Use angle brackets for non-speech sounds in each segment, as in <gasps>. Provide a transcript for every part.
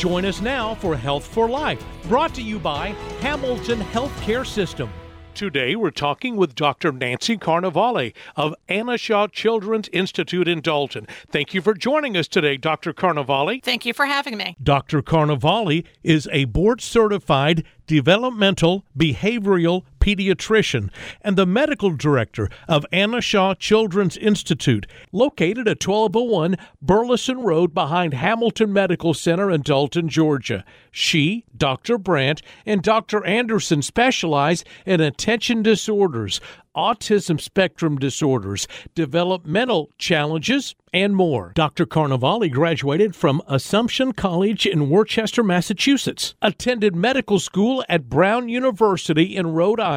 Join us now for Health for Life, brought to you by Hamilton Healthcare System. Today, we're talking with Dr. Nancy Carnevale of Anna Shaw Children's Institute in Dalton. Thank you for joining us today, Dr. Carnevale. Thank you for having me. Dr. Carnevale is a board certified developmental behavioral pediatrician and the medical director of Anna Shaw Children's Institute, located at 1201 Burleson Road behind Hamilton Medical Center in Dalton, Georgia. She, Dr. Brandt, and Dr. Anderson specialize in attention disorders, autism spectrum disorders, developmental challenges, and more. Dr. Carnevale graduated from Assumption College in Worcester, Massachusetts, attended medical school at Brown University in Rhode Island,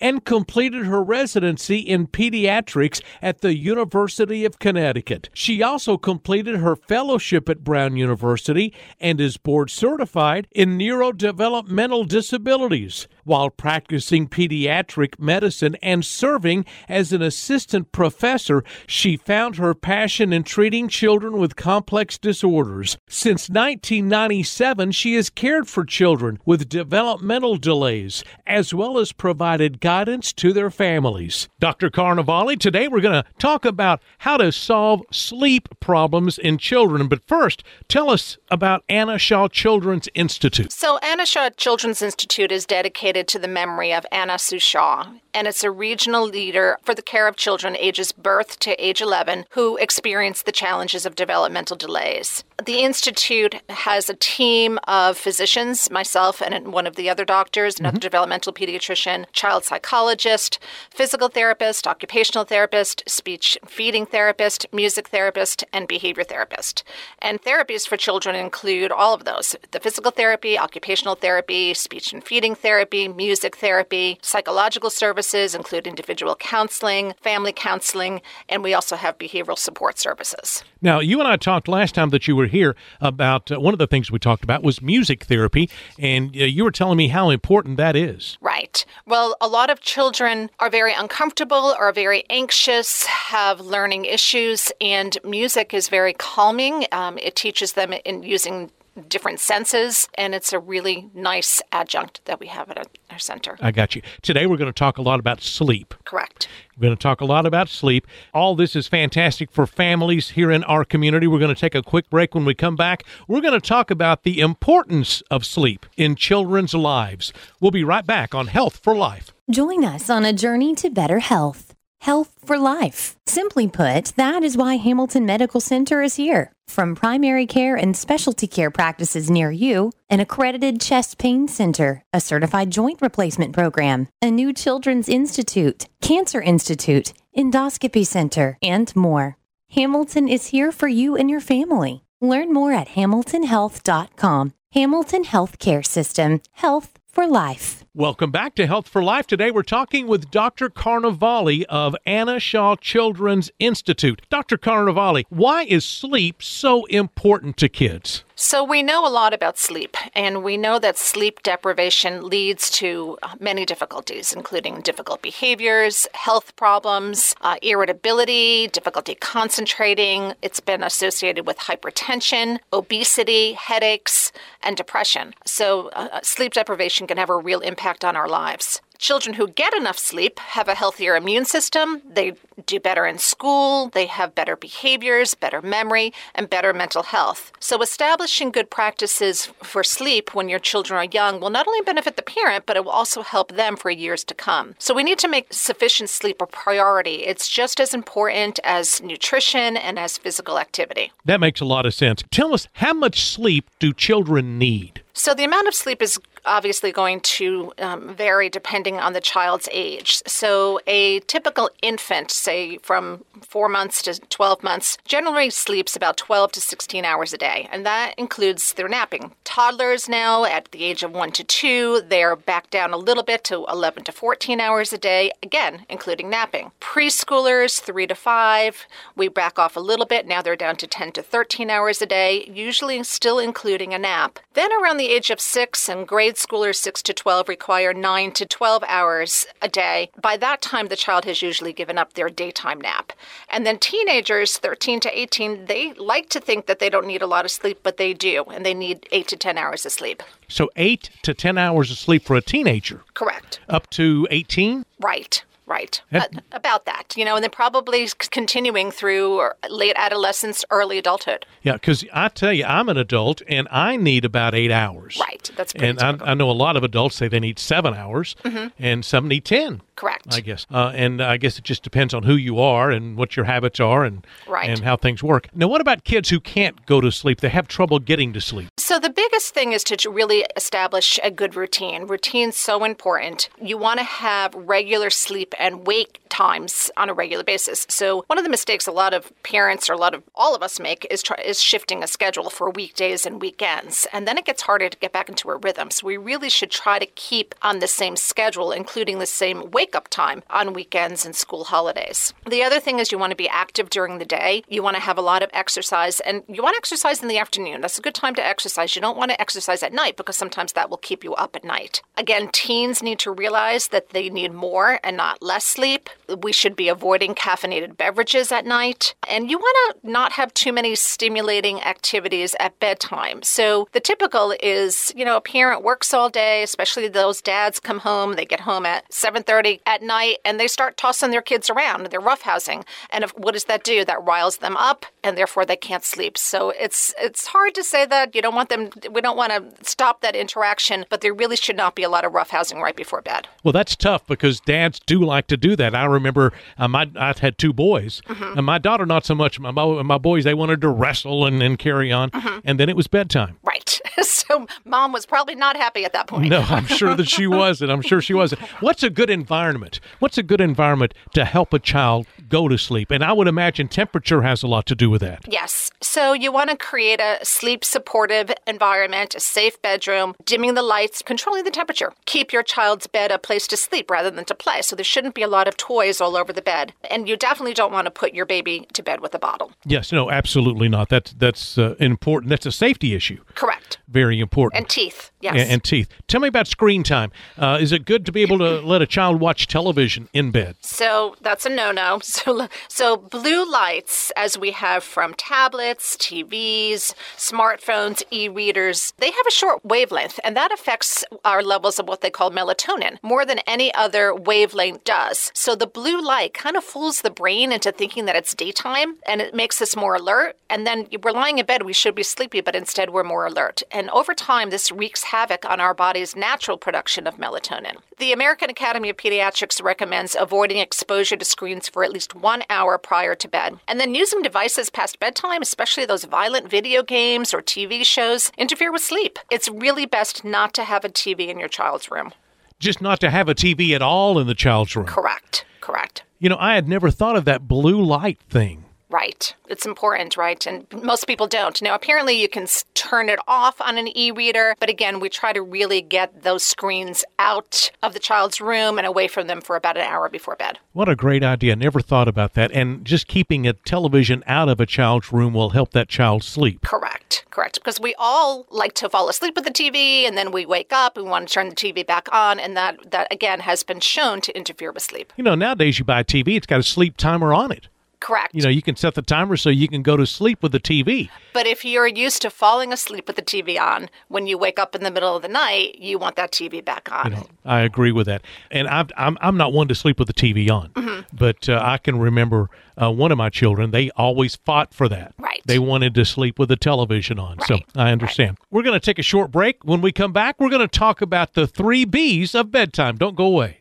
and completed her residency in pediatrics at the University of Connecticut. She also completed her fellowship at Brown University and is board certified in neurodevelopmental disabilities while practicing pediatric medicine and serving as an assistant professor, she found her passion in treating children with complex disorders. Since 1997, she has cared for children with developmental delays, as well as provided guidance to their families. Dr. Carnevale, today we're going to talk about how to solve sleep problems in children. But first, tell us about Anna Shaw Children's Institute. So, Anna Shaw Children's Institute is dedicated to the memory of Anna Sue Shaw, and it's a regional leader for the care of children ages birth to age 11 who experience the challenges of developmental delays. The Institute has a team of physicians, myself and one of the other doctors, another mm-hmm. developmental pediatrician, child psychologist, physical therapist, occupational therapist, speech feeding therapist, music therapist, and behavior therapist. And therapies for children include all of those the physical therapy, occupational therapy, speech and feeding therapy, music therapy, psychological services, include individual counseling, family counseling, and we also have behavioral support services. Now, you and I talked last time that you were here about uh, one of the things we talked about was music therapy, and uh, you were telling me how important that is. Right. Well, a lot of children are very uncomfortable or very anxious, have learning issues, and music is very calming. Um, it teaches them in using different senses, and it's a really nice adjunct that we have at our center. I got you. Today we're going to talk a lot about sleep. Correct. We're going to talk a lot about sleep. All this is fantastic for families here in our community. We're going to take a quick break. When we come back, we're going to talk about the importance of sleep in children's lives. We'll be right back on Health for Life. Join us on a journey to better health. Health for life. Simply put, that is why Hamilton Medical Center is here. From primary care and specialty care practices near you, an accredited chest pain center, a certified joint replacement program, a new children's institute, cancer institute, endoscopy center, and more. Hamilton is here for you and your family. Learn more at hamiltonhealth.com. Hamilton Healthcare System. Health for life. Welcome back to Health for Life. Today we're talking with Dr. Carnevale of Anna Shaw Children's Institute. Dr. Carnevale, why is sleep so important to kids? So, we know a lot about sleep, and we know that sleep deprivation leads to many difficulties, including difficult behaviors, health problems, uh, irritability, difficulty concentrating. It's been associated with hypertension, obesity, headaches, and depression. So, uh, sleep deprivation can have a real impact on our lives. Children who get enough sleep have a healthier immune system, they do better in school, they have better behaviors, better memory, and better mental health. So, establishing good practices for sleep when your children are young will not only benefit the parent, but it will also help them for years to come. So, we need to make sufficient sleep a priority. It's just as important as nutrition and as physical activity. That makes a lot of sense. Tell us, how much sleep do children need? So, the amount of sleep is obviously going to um, vary depending on the child's age. So, a typical infant, say from four months to 12 months, generally sleeps about 12 to 16 hours a day, and that includes their napping. Toddlers now, at the age of one to two, they're back down a little bit to 11 to 14 hours a day, again, including napping. Preschoolers, three to five, we back off a little bit. Now they're down to 10 to 13 hours a day, usually still including a nap. Then around the age of six and grade schoolers six to 12 require nine to 12 hours a day. By that time, the child has usually given up their daytime nap. And then teenagers, 13 to 18, they like to think that they don't need a lot of sleep, but they do, and they need eight to 10 hours of sleep. So, eight to 10 hours of sleep for a teenager. Correct. Up to 18? Right. Right. Uh, about that, you know, and then probably continuing through late adolescence, early adulthood. Yeah, because I tell you, I'm an adult and I need about eight hours. Right. That's pretty. And I, I, know a lot of adults say they need seven hours, mm-hmm. and some need 10. Correct. I guess. Uh, and I guess it just depends on who you are and what your habits are and, right. and how things work. Now, what about kids who can't go to sleep? They have trouble getting to sleep. So, the biggest thing is to really establish a good routine. Routine's so important. You want to have regular sleep and wake times on a regular basis. So, one of the mistakes a lot of parents or a lot of all of us make is try, is shifting a schedule for weekdays and weekends, and then it gets harder to get back into a rhythm. So, we really should try to keep on the same schedule, including the same wake up time on weekends and school holidays. The other thing is you want to be active during the day. You want to have a lot of exercise, and you want to exercise in the afternoon. That's a good time to exercise. You don't want to exercise at night because sometimes that will keep you up at night. Again, teens need to realize that they need more and not less sleep. We should be avoiding caffeinated beverages at night. And you want to not have too many stimulating activities at bedtime. So the typical is, you know, a parent works all day, especially those dads come home, they get home at 7:30 at night and they start tossing their kids around. They're roughhousing. And if, what does that do? That riles them up and therefore they can't sleep. So it's it's hard to say that you don't want them we don't want to stop that interaction, but there really should not be a lot of roughhousing right before bed. Well, that's tough because dads do like to do that. I remember uh, my I had two boys, mm-hmm. and my daughter not so much. My my boys they wanted to wrestle and, and carry on, mm-hmm. and then it was bedtime. Right. <laughs> so mom was probably not happy at that point. No, I'm sure that she wasn't. I'm sure she wasn't. What's a good environment? What's a good environment to help a child go to sleep? And I would imagine temperature has a lot to do with that. Yes. So you want to create a sleep supportive environment, a safe bedroom, dimming the lights, controlling the temperature. Keep your child's bed a place to sleep rather than to play. So there shouldn't be a lot of toys all over the bed. And you definitely don't want to put your baby to bed with a bottle. Yes, no, absolutely not. That's that's uh, important. That's a safety issue. Correct. Very important. And teeth. Yes. And, and teeth. Tell me about screen time. Uh, is it good to be able to let a child watch television in bed? So that's a no-no. <laughs> So so blue lights, as we have from tablets, TVs, smartphones, e-readers, they have a short wavelength, and that affects our levels of what they call melatonin more than any other wavelength does. So the blue light kind of fools the brain into thinking that it's daytime, and it makes us more alert. And then we're lying in bed, we should be sleepy, but instead we're more alert. And over time, this wreaks havoc on our body's natural production of melatonin. The American Academy of Pediatrics recommends avoiding exposure to screens for at least one hour prior to bed. And then using devices past bedtime, especially those violent video games or TV shows, interfere with sleep. It's really best not to have a TV in your child's room. Just not to have a TV at all in the child's room. Correct. Correct. You know, I had never thought of that blue light thing. Right. It's important, right? And most people don't. Now, apparently, you can turn it off on an e reader, but again, we try to really get those screens out of the child's room and away from them for about an hour before bed. What a great idea. Never thought about that. And just keeping a television out of a child's room will help that child sleep. Correct. Correct. Because we all like to fall asleep with the TV and then we wake up, we want to turn the TV back on, and that, that again has been shown to interfere with sleep. You know, nowadays you buy a TV, it's got a sleep timer on it. Correct. You know, you can set the timer so you can go to sleep with the TV. But if you're used to falling asleep with the TV on, when you wake up in the middle of the night, you want that TV back on. You know, I agree with that. And i am I'm, I'm not one to sleep with the TV on, mm-hmm. but uh, I can remember uh, one of my children, they always fought for that. Right. They wanted to sleep with the television on. Right. So I understand. Right. We're going to take a short break. When we come back, we're going to talk about the three B's of bedtime. Don't go away.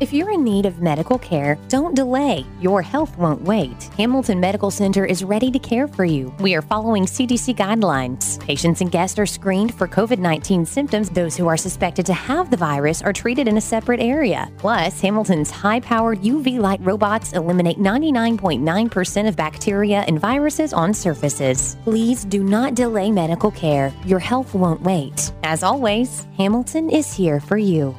If you're in need of medical care, don't delay. Your health won't wait. Hamilton Medical Center is ready to care for you. We are following CDC guidelines. Patients and guests are screened for COVID 19 symptoms. Those who are suspected to have the virus are treated in a separate area. Plus, Hamilton's high powered UV light robots eliminate 99.9% of bacteria and viruses on surfaces. Please do not delay medical care. Your health won't wait. As always, Hamilton is here for you.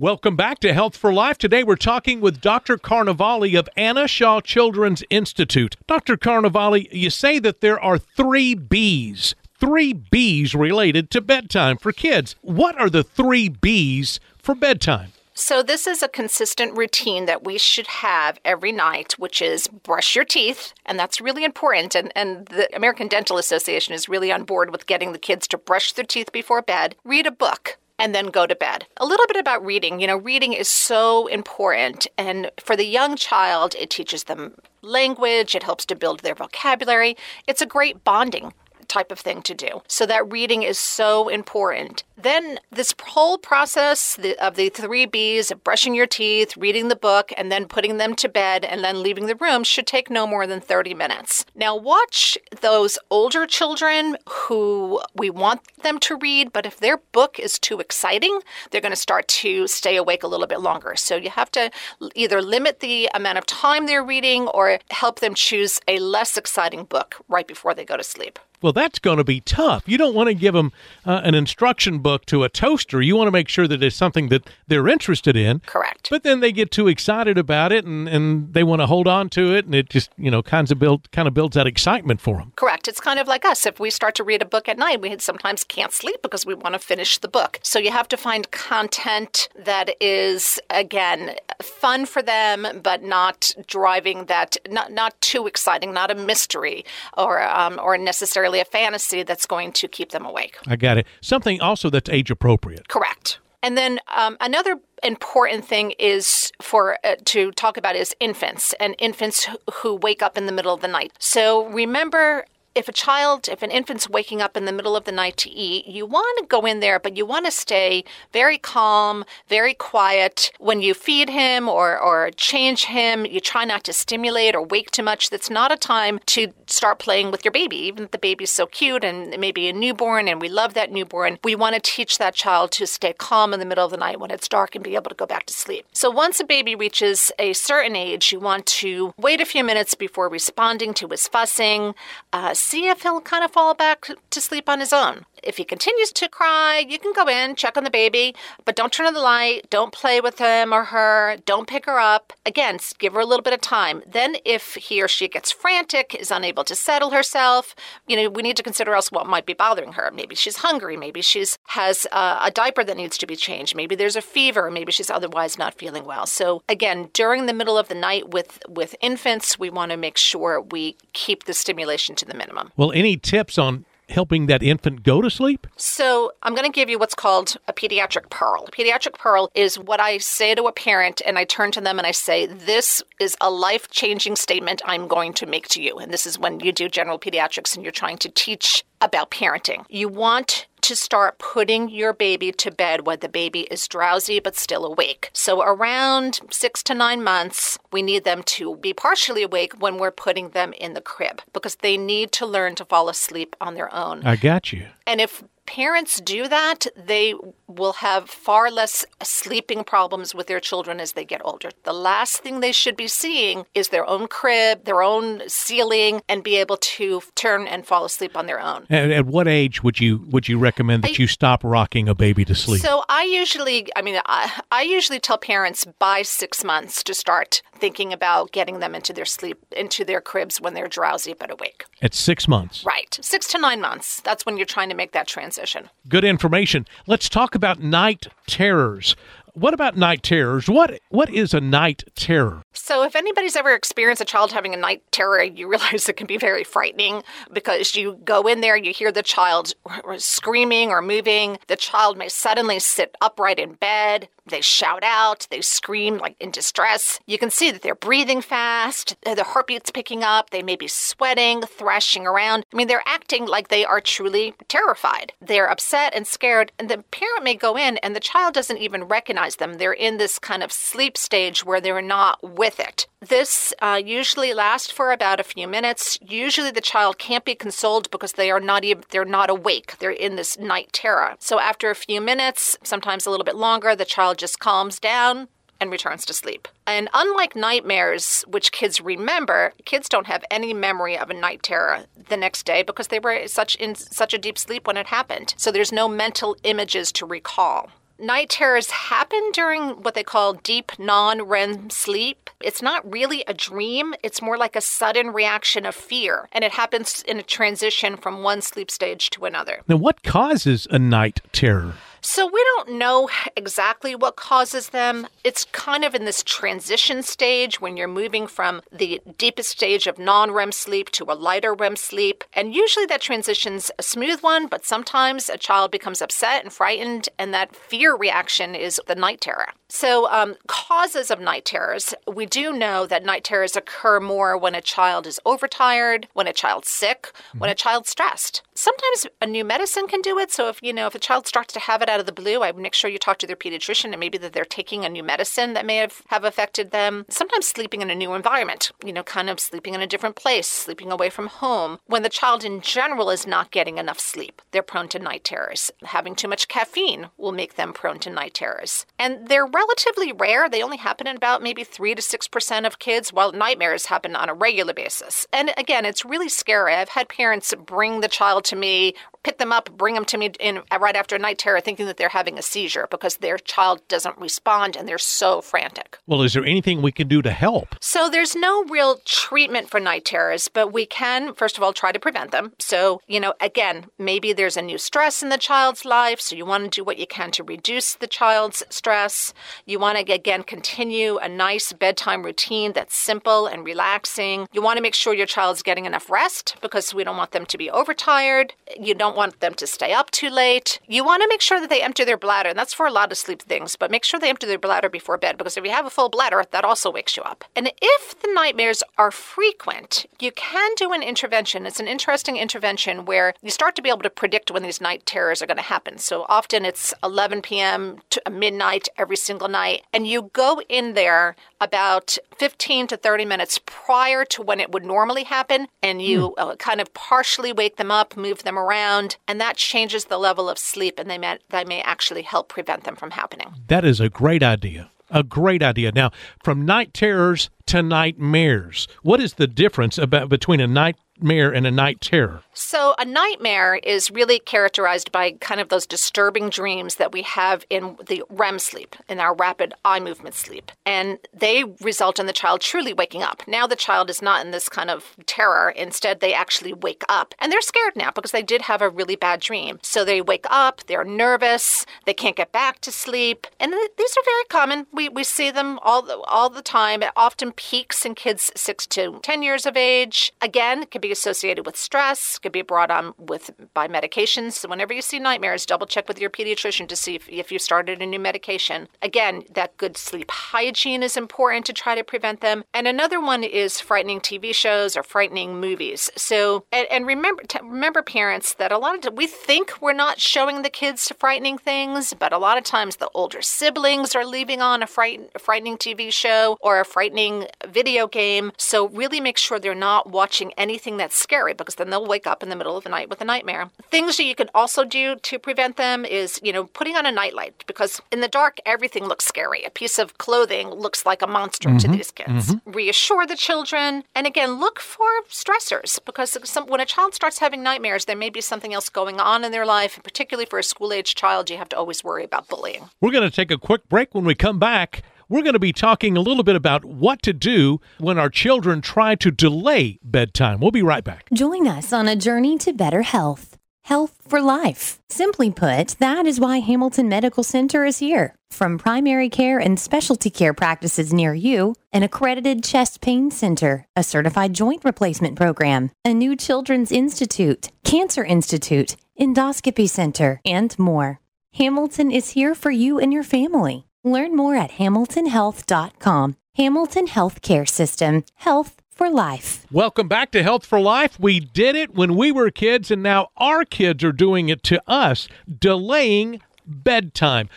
Welcome back to Health for Life. Today we're talking with Dr. Carnevale of Anna Shaw Children's Institute. Dr. Carnevale, you say that there are three B's three B's related to bedtime for kids. What are the three B's for bedtime? So, this is a consistent routine that we should have every night, which is brush your teeth. And that's really important. And, and the American Dental Association is really on board with getting the kids to brush their teeth before bed, read a book and then go to bed. A little bit about reading. You know, reading is so important. And for the young child, it teaches them language, it helps to build their vocabulary. It's a great bonding type of thing to do. So that reading is so important. Then this whole process of the three B's of brushing your teeth, reading the book, and then putting them to bed and then leaving the room should take no more than 30 minutes. Now, watch those older children who we want them to read, but if their book is too exciting, they're going to start to stay awake a little bit longer. So you have to either limit the amount of time they're reading or help them choose a less exciting book right before they go to sleep. Well, that's going to be tough. You don't want to give them uh, an instruction book to a toaster. You want to make sure that it's something that they're interested in. Correct. But then they get too excited about it and, and they want to hold on to it and it just, you know, kinds of build kind of builds that excitement for them. Correct. It's kind of like us. If we start to read a book at night, we sometimes can't sleep because we want to finish the book. So you have to find content that is again fun for them but not driving that not not too exciting, not a mystery or um, or necessarily necessarily a fantasy that's going to keep them awake. I got it. Something also that's age appropriate. Correct. And then um, another important thing is for uh, to talk about is infants and infants who wake up in the middle of the night. So remember if a child, if an infant's waking up in the middle of the night to eat, you want to go in there, but you want to stay very calm, very quiet. When you feed him or, or change him, you try not to stimulate or wake too much. That's not a time to start playing with your baby. Even if the baby's so cute and maybe a newborn and we love that newborn, we want to teach that child to stay calm in the middle of the night when it's dark and be able to go back to sleep. So once a baby reaches a certain age, you want to wait a few minutes before responding to his fussing. Uh, see if he'll kind of fall back to sleep on his own. If he continues to cry, you can go in, check on the baby, but don't turn on the light, don't play with him or her, don't pick her up. Again, give her a little bit of time. Then, if he or she gets frantic, is unable to settle herself, you know, we need to consider else what might be bothering her. Maybe she's hungry, maybe she's has a, a diaper that needs to be changed, maybe there's a fever, maybe she's otherwise not feeling well. So again, during the middle of the night with with infants, we want to make sure we keep the stimulation to the minimum. Well, any tips on helping that infant go to sleep? So, I'm going to give you what's called a pediatric pearl. A pediatric pearl is what I say to a parent, and I turn to them and I say, This is a life changing statement I'm going to make to you. And this is when you do general pediatrics and you're trying to teach about parenting. You want to start putting your baby to bed when the baby is drowsy but still awake. So, around six to nine months, we need them to be partially awake when we're putting them in the crib because they need to learn to fall asleep on their own. I got you. And if parents do that, they will have far less sleeping problems with their children as they get older. The last thing they should be seeing is their own crib, their own ceiling, and be able to turn and fall asleep on their own. At, at what age would you would you recommend that I, you stop rocking a baby to sleep? So I usually, I mean, I, I usually tell parents by six months to start thinking about getting them into their sleep, into their cribs when they're drowsy but awake. At six months, right? Six to nine months. That's when you're trying to make that transition. Good information. Let's talk about night terrors. What about night terrors? What what is a night terror? So, if anybody's ever experienced a child having a night terror, you realize it can be very frightening because you go in there, you hear the child screaming or moving. The child may suddenly sit upright in bed. They shout out, they scream like in distress. You can see that they're breathing fast, the heartbeat's picking up, they may be sweating, thrashing around. I mean, they're acting like they are truly terrified. They're upset and scared, and the parent may go in and the child doesn't even recognize them. They're in this kind of sleep stage where they're not with it. This uh, usually lasts for about a few minutes. Usually, the child can't be consoled because they are not even they're not awake. They're in this night terror. So after a few minutes, sometimes a little bit longer, the child just calms down and returns to sleep. And unlike nightmares, which kids remember, kids don't have any memory of a night terror the next day because they were such in such a deep sleep when it happened. So there's no mental images to recall. Night terrors happen during what they call deep non REM sleep. It's not really a dream, it's more like a sudden reaction of fear, and it happens in a transition from one sleep stage to another. Now, what causes a night terror? So, we don't know exactly what causes them. It's kind of in this transition stage when you're moving from the deepest stage of non REM sleep to a lighter REM sleep. And usually that transition's a smooth one, but sometimes a child becomes upset and frightened, and that fear reaction is the night terror. So, um, causes of night terrors we do know that night terrors occur more when a child is overtired, when a child's sick, mm-hmm. when a child's stressed. Sometimes a new medicine can do it. So, if you know, if a child starts to have it out of the blue, I make sure you talk to their pediatrician and maybe that they're taking a new medicine that may have, have affected them. Sometimes sleeping in a new environment, you know, kind of sleeping in a different place, sleeping away from home. When the child in general is not getting enough sleep, they're prone to night terrors. Having too much caffeine will make them prone to night terrors. And they're relatively rare. They only happen in about maybe 3 to 6% of kids, while nightmares happen on a regular basis. And again, it's really scary. I've had parents bring the child to me pick them up, bring them to me in right after a night terror, thinking that they're having a seizure because their child doesn't respond and they're so frantic. Well, is there anything we can do to help? So there's no real treatment for night terrors, but we can first of all try to prevent them. So you know, again, maybe there's a new stress in the child's life, so you want to do what you can to reduce the child's stress. You want to again continue a nice bedtime routine that's simple and relaxing. You want to make sure your child's getting enough rest because we don't want them to be overtired. You don't don't want them to stay up too late. You want to make sure that they empty their bladder, and that's for a lot of sleep things, but make sure they empty their bladder before bed because if you have a full bladder, that also wakes you up. And if the nightmares are frequent, you can do an intervention. It's an interesting intervention where you start to be able to predict when these night terrors are going to happen. So often it's 11 p.m. to midnight every single night, and you go in there about 15 to 30 minutes prior to when it would normally happen, and you mm. uh, kind of partially wake them up, move them around around, and that changes the level of sleep, and they may, that may actually help prevent them from happening. That is a great idea. A great idea. Now, from night terrors to nightmares, what is the difference about between a nightmare and a night terror? So, a nightmare is really characterized by kind of those disturbing dreams that we have in the REM sleep, in our rapid eye movement sleep. And they result in the child truly waking up. Now, the child is not in this kind of terror. Instead, they actually wake up. And they're scared now because they did have a really bad dream. So, they wake up, they're nervous, they can't get back to sleep. And these are very common. We, we see them all the, all the time. Often peaks in kids 6 to 10 years of age. Again, it be associated with stress, could be brought on with by medications. So whenever you see nightmares, double check with your pediatrician to see if, if you started a new medication. Again, that good sleep hygiene is important to try to prevent them. And another one is frightening TV shows or frightening movies. So and, and remember remember parents that a lot of we think we're not showing the kids frightening things, but a lot of times the older siblings are leaving on a, fright- frightening TV show or a frightening video game. So really make sure they're not watching anything that's scary because then they'll wake up in the middle of the night with a nightmare. Things that you can also do to prevent them is, you know, putting on a nightlight because in the dark, everything looks scary. A piece of clothing looks like a monster mm-hmm. to these kids. Mm-hmm. Reassure the children. And again, look for stressors because some, when a child starts having nightmares, there may be something else going on in their life. And particularly for a school age child, you have to always worry about bullying. We're going to take a quick break when we come back we're going to be talking a little bit about what to do when our children try to delay bedtime. We'll be right back. Join us on a journey to better health. Health for life. Simply put, that is why Hamilton Medical Center is here. From primary care and specialty care practices near you, an accredited chest pain center, a certified joint replacement program, a new children's institute, cancer institute, endoscopy center, and more. Hamilton is here for you and your family. Learn more at hamiltonhealth.com. Hamilton Healthcare System. Health for life. Welcome back to Health for Life. We did it when we were kids, and now our kids are doing it to us, delaying bedtime.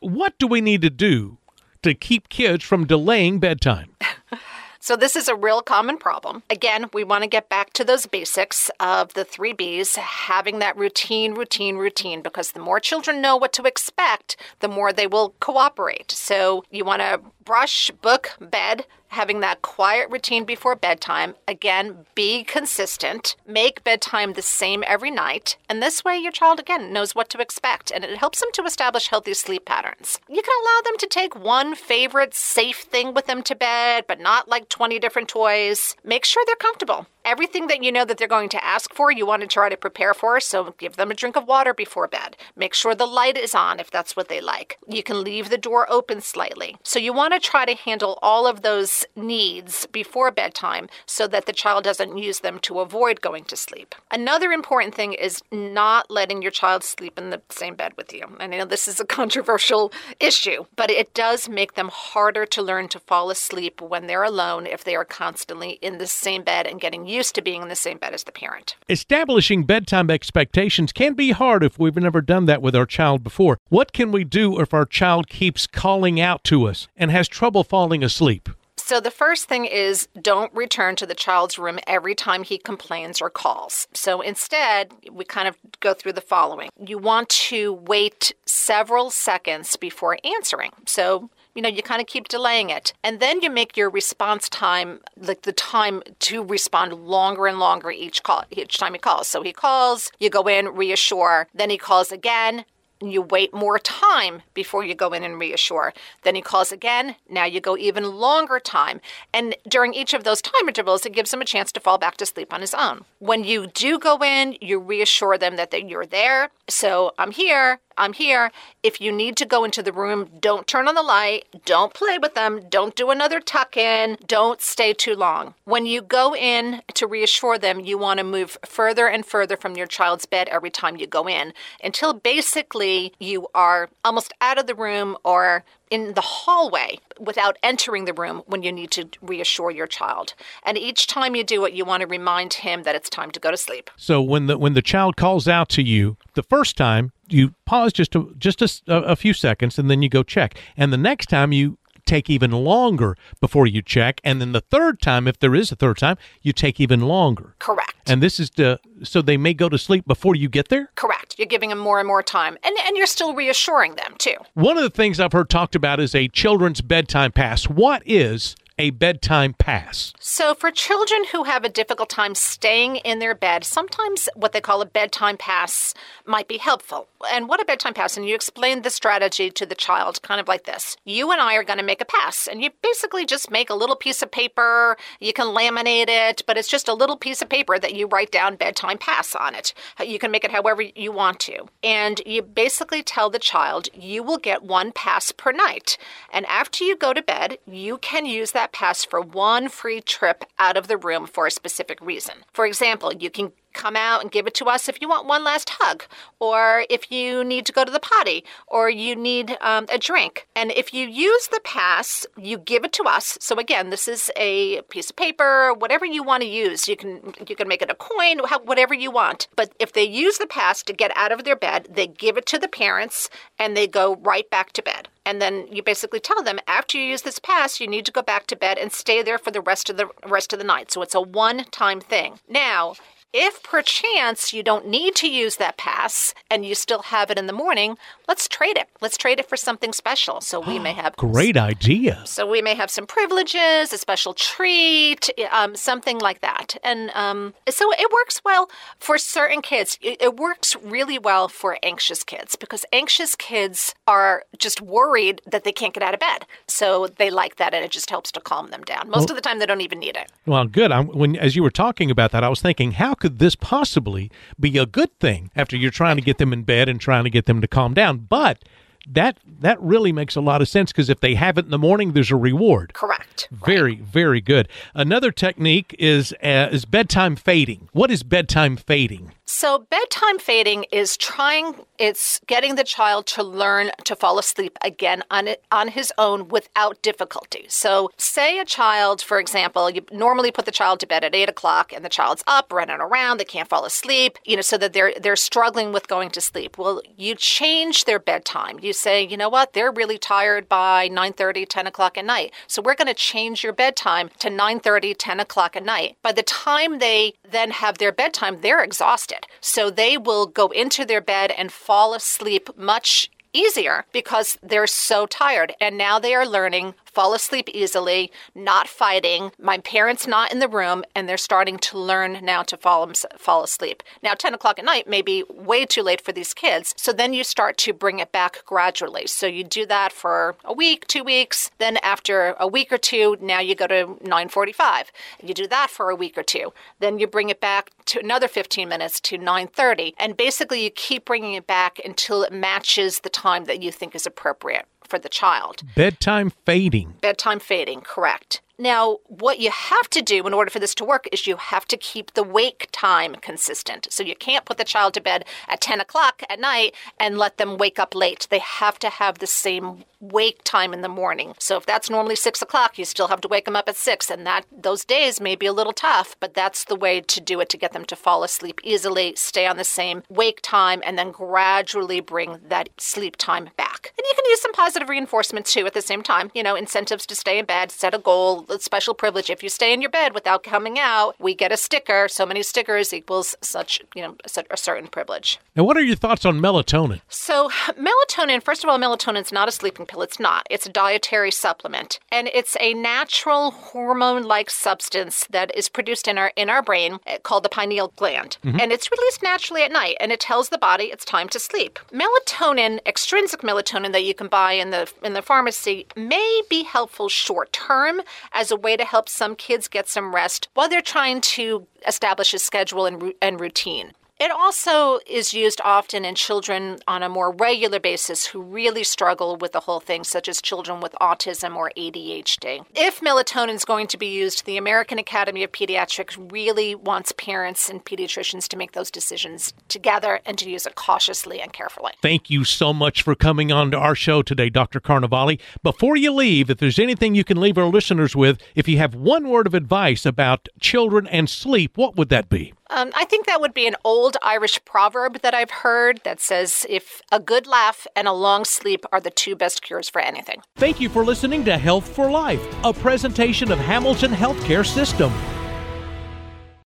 What do we need to do to keep kids from delaying bedtime? <laughs> So, this is a real common problem. Again, we want to get back to those basics of the three B's, having that routine, routine, routine, because the more children know what to expect, the more they will cooperate. So, you want to brush, book, bed, having that quiet routine before bedtime. Again, be consistent. Make bedtime the same every night. And this way, your child, again, knows what to expect. And it helps them to establish healthy sleep patterns. You can allow them to take one favorite safe thing with them to bed, but not like 20 different toys. Make sure they're comfortable everything that you know that they're going to ask for, you want to try to prepare for. So give them a drink of water before bed. Make sure the light is on if that's what they like. You can leave the door open slightly. So you want to try to handle all of those needs before bedtime so that the child doesn't use them to avoid going to sleep. Another important thing is not letting your child sleep in the same bed with you. I know this is a <laughs> controversial issue, but it does make them harder to learn to fall asleep when they're alone if they are constantly in the same bed and getting used used to being in the same bed as the parent. Establishing bedtime expectations can be hard if we've never done that with our child before. What can we do if our child keeps calling out to us and has trouble falling asleep? So, the first thing is don't return to the child's room every time he complains or calls. So, instead, we kind of go through the following. You want to wait several seconds before answering. So, you know, you kind of keep delaying it. And then you make your response time, like the time to respond longer and longer each call, each time he calls. So he calls, you go in, reassure, then he calls again, you wait more time before you go in and reassure. Then he calls again. Now you go even longer time. And during each of those time intervals, it gives him a chance to fall back to sleep on his own. When you do go in, you reassure them that you're there. So I'm here. I'm here. If you need to go into the room, don't turn on the light, don't play with them, don't do another tuck in, don't stay too long. When you go in to reassure them, you want to move further and further from your child's bed every time you go in until basically you are almost out of the room or in the hallway without entering the room when you need to reassure your child. And each time you do it, you want to remind him that it's time to go to sleep. So when the when the child calls out to you the first time, you pause just a, just a, a few seconds and then you go check. And the next time you take even longer before you check. And then the third time, if there is a third time, you take even longer. Correct. And this is the so they may go to sleep before you get there? Correct. You're giving them more and more time. And and you're still reassuring them too. One of the things I've heard talked about is a children's bedtime pass. What is a bedtime pass? So, for children who have a difficult time staying in their bed, sometimes what they call a bedtime pass might be helpful. And what a bedtime pass, and you explain the strategy to the child kind of like this You and I are going to make a pass, and you basically just make a little piece of paper. You can laminate it, but it's just a little piece of paper that you write down bedtime pass on it. You can make it however you want to. And you basically tell the child, You will get one pass per night. And after you go to bed, you can use that pass for one free trip out of the room for a specific reason. For example, you can come out and give it to us if you want one last hug, or if you need to go to the potty, or you need um, a drink. And if you use the pass, you give it to us. So again, this is a piece of paper, whatever you want to use. You can you can make it a coin, whatever you want. But if they use the pass to get out of their bed, they give it to the parents, and they go right back to bed. And then you basically tell them after you use this pass, you need to go back to bed and stay there for the rest of the rest of the night. So it's a one-time thing. Now, if perchance you don't need to use that pass and you still have it in the morning, let's trade it. Let's trade it for something special. So we may <gasps> have great idea. So we may have some privileges, a special treat, um, something like that. And um, so it works well for certain kids. It, it works really well for anxious kids because anxious kids are just worried that they can't get out of bed. So they like that, and it just helps to calm them down. Most well, of the time, they don't even need it. Well, good. I'm, when as you were talking about that, I was thinking, how could could this possibly be a good thing after you're trying to get them in bed and trying to get them to calm down? But that that really makes a lot of sense because if they have it in the morning, there's a reward. Correct. Very right. very good. Another technique is uh, is bedtime fading. What is bedtime fading? So, bedtime fading is trying, it's getting the child to learn to fall asleep again on, on his own without difficulty. So, say a child, for example, you normally put the child to bed at eight o'clock and the child's up, running around, they can't fall asleep, you know, so that they're, they're struggling with going to sleep. Well, you change their bedtime. You say, you know what, they're really tired by 9 30, 10 o'clock at night. So, we're going to change your bedtime to 9 30, 10 o'clock at night. By the time they then have their bedtime, they're exhausted So they will go into their bed and fall asleep much easier because they're so tired. And now they are learning fall asleep easily, not fighting, my parents not in the room, and they're starting to learn now to fall, fall asleep. Now, 10 o'clock at night may be way too late for these kids. So then you start to bring it back gradually. So you do that for a week, two weeks. Then after a week or two, now you go to 945. You do that for a week or two. Then you bring it back to another 15 minutes to 930. And basically you keep bringing it back until it matches the time that you think is appropriate for the child. Bedtime fading. Bedtime fading, correct. Now, what you have to do in order for this to work is you have to keep the wake time consistent. So you can't put the child to bed at 10 o'clock at night and let them wake up late. They have to have the same wake time in the morning. So if that's normally six o'clock, you still have to wake them up at six, and that those days may be a little tough, but that's the way to do it to get them to fall asleep easily, stay on the same wake time, and then gradually bring that sleep time back. And you can use some positive reinforcement too at the same time. You know, incentives to stay in bed, set a goal, special privilege. If you stay in your bed without coming out, we get a sticker. So many stickers equals such, you know, a certain privilege. Now, what are your thoughts on melatonin? So, melatonin, first of all, melatonin is not a sleeping pill. It's not. It's a dietary supplement. And it's a natural hormone-like substance that is produced in our in our brain eh, called the pineal gland. Mm-hmm. And it's released naturally at night and it tells the body it's time to sleep. Melatonin, extrinsic melatonin that you can buy in the in the pharmacy may be helpful short term as a way to help some kids get some rest while they're trying to establish a schedule and, and routine. It also is used often in children on a more regular basis who really struggle with the whole thing, such as children with autism or ADHD. If melatonin is going to be used, the American Academy of Pediatrics really wants parents and pediatricians to make those decisions together and to use it cautiously and carefully. Thank you so much for coming on to our show today, Dr. Carnevale. Before you leave, if there's anything you can leave our listeners with, if you have one word of advice about children and sleep, what would that be? Um, I think that would be an old Irish proverb that I've heard that says, if a good laugh and a long sleep are the two best cures for anything. Thank you for listening to Health for Life, a presentation of Hamilton Healthcare System.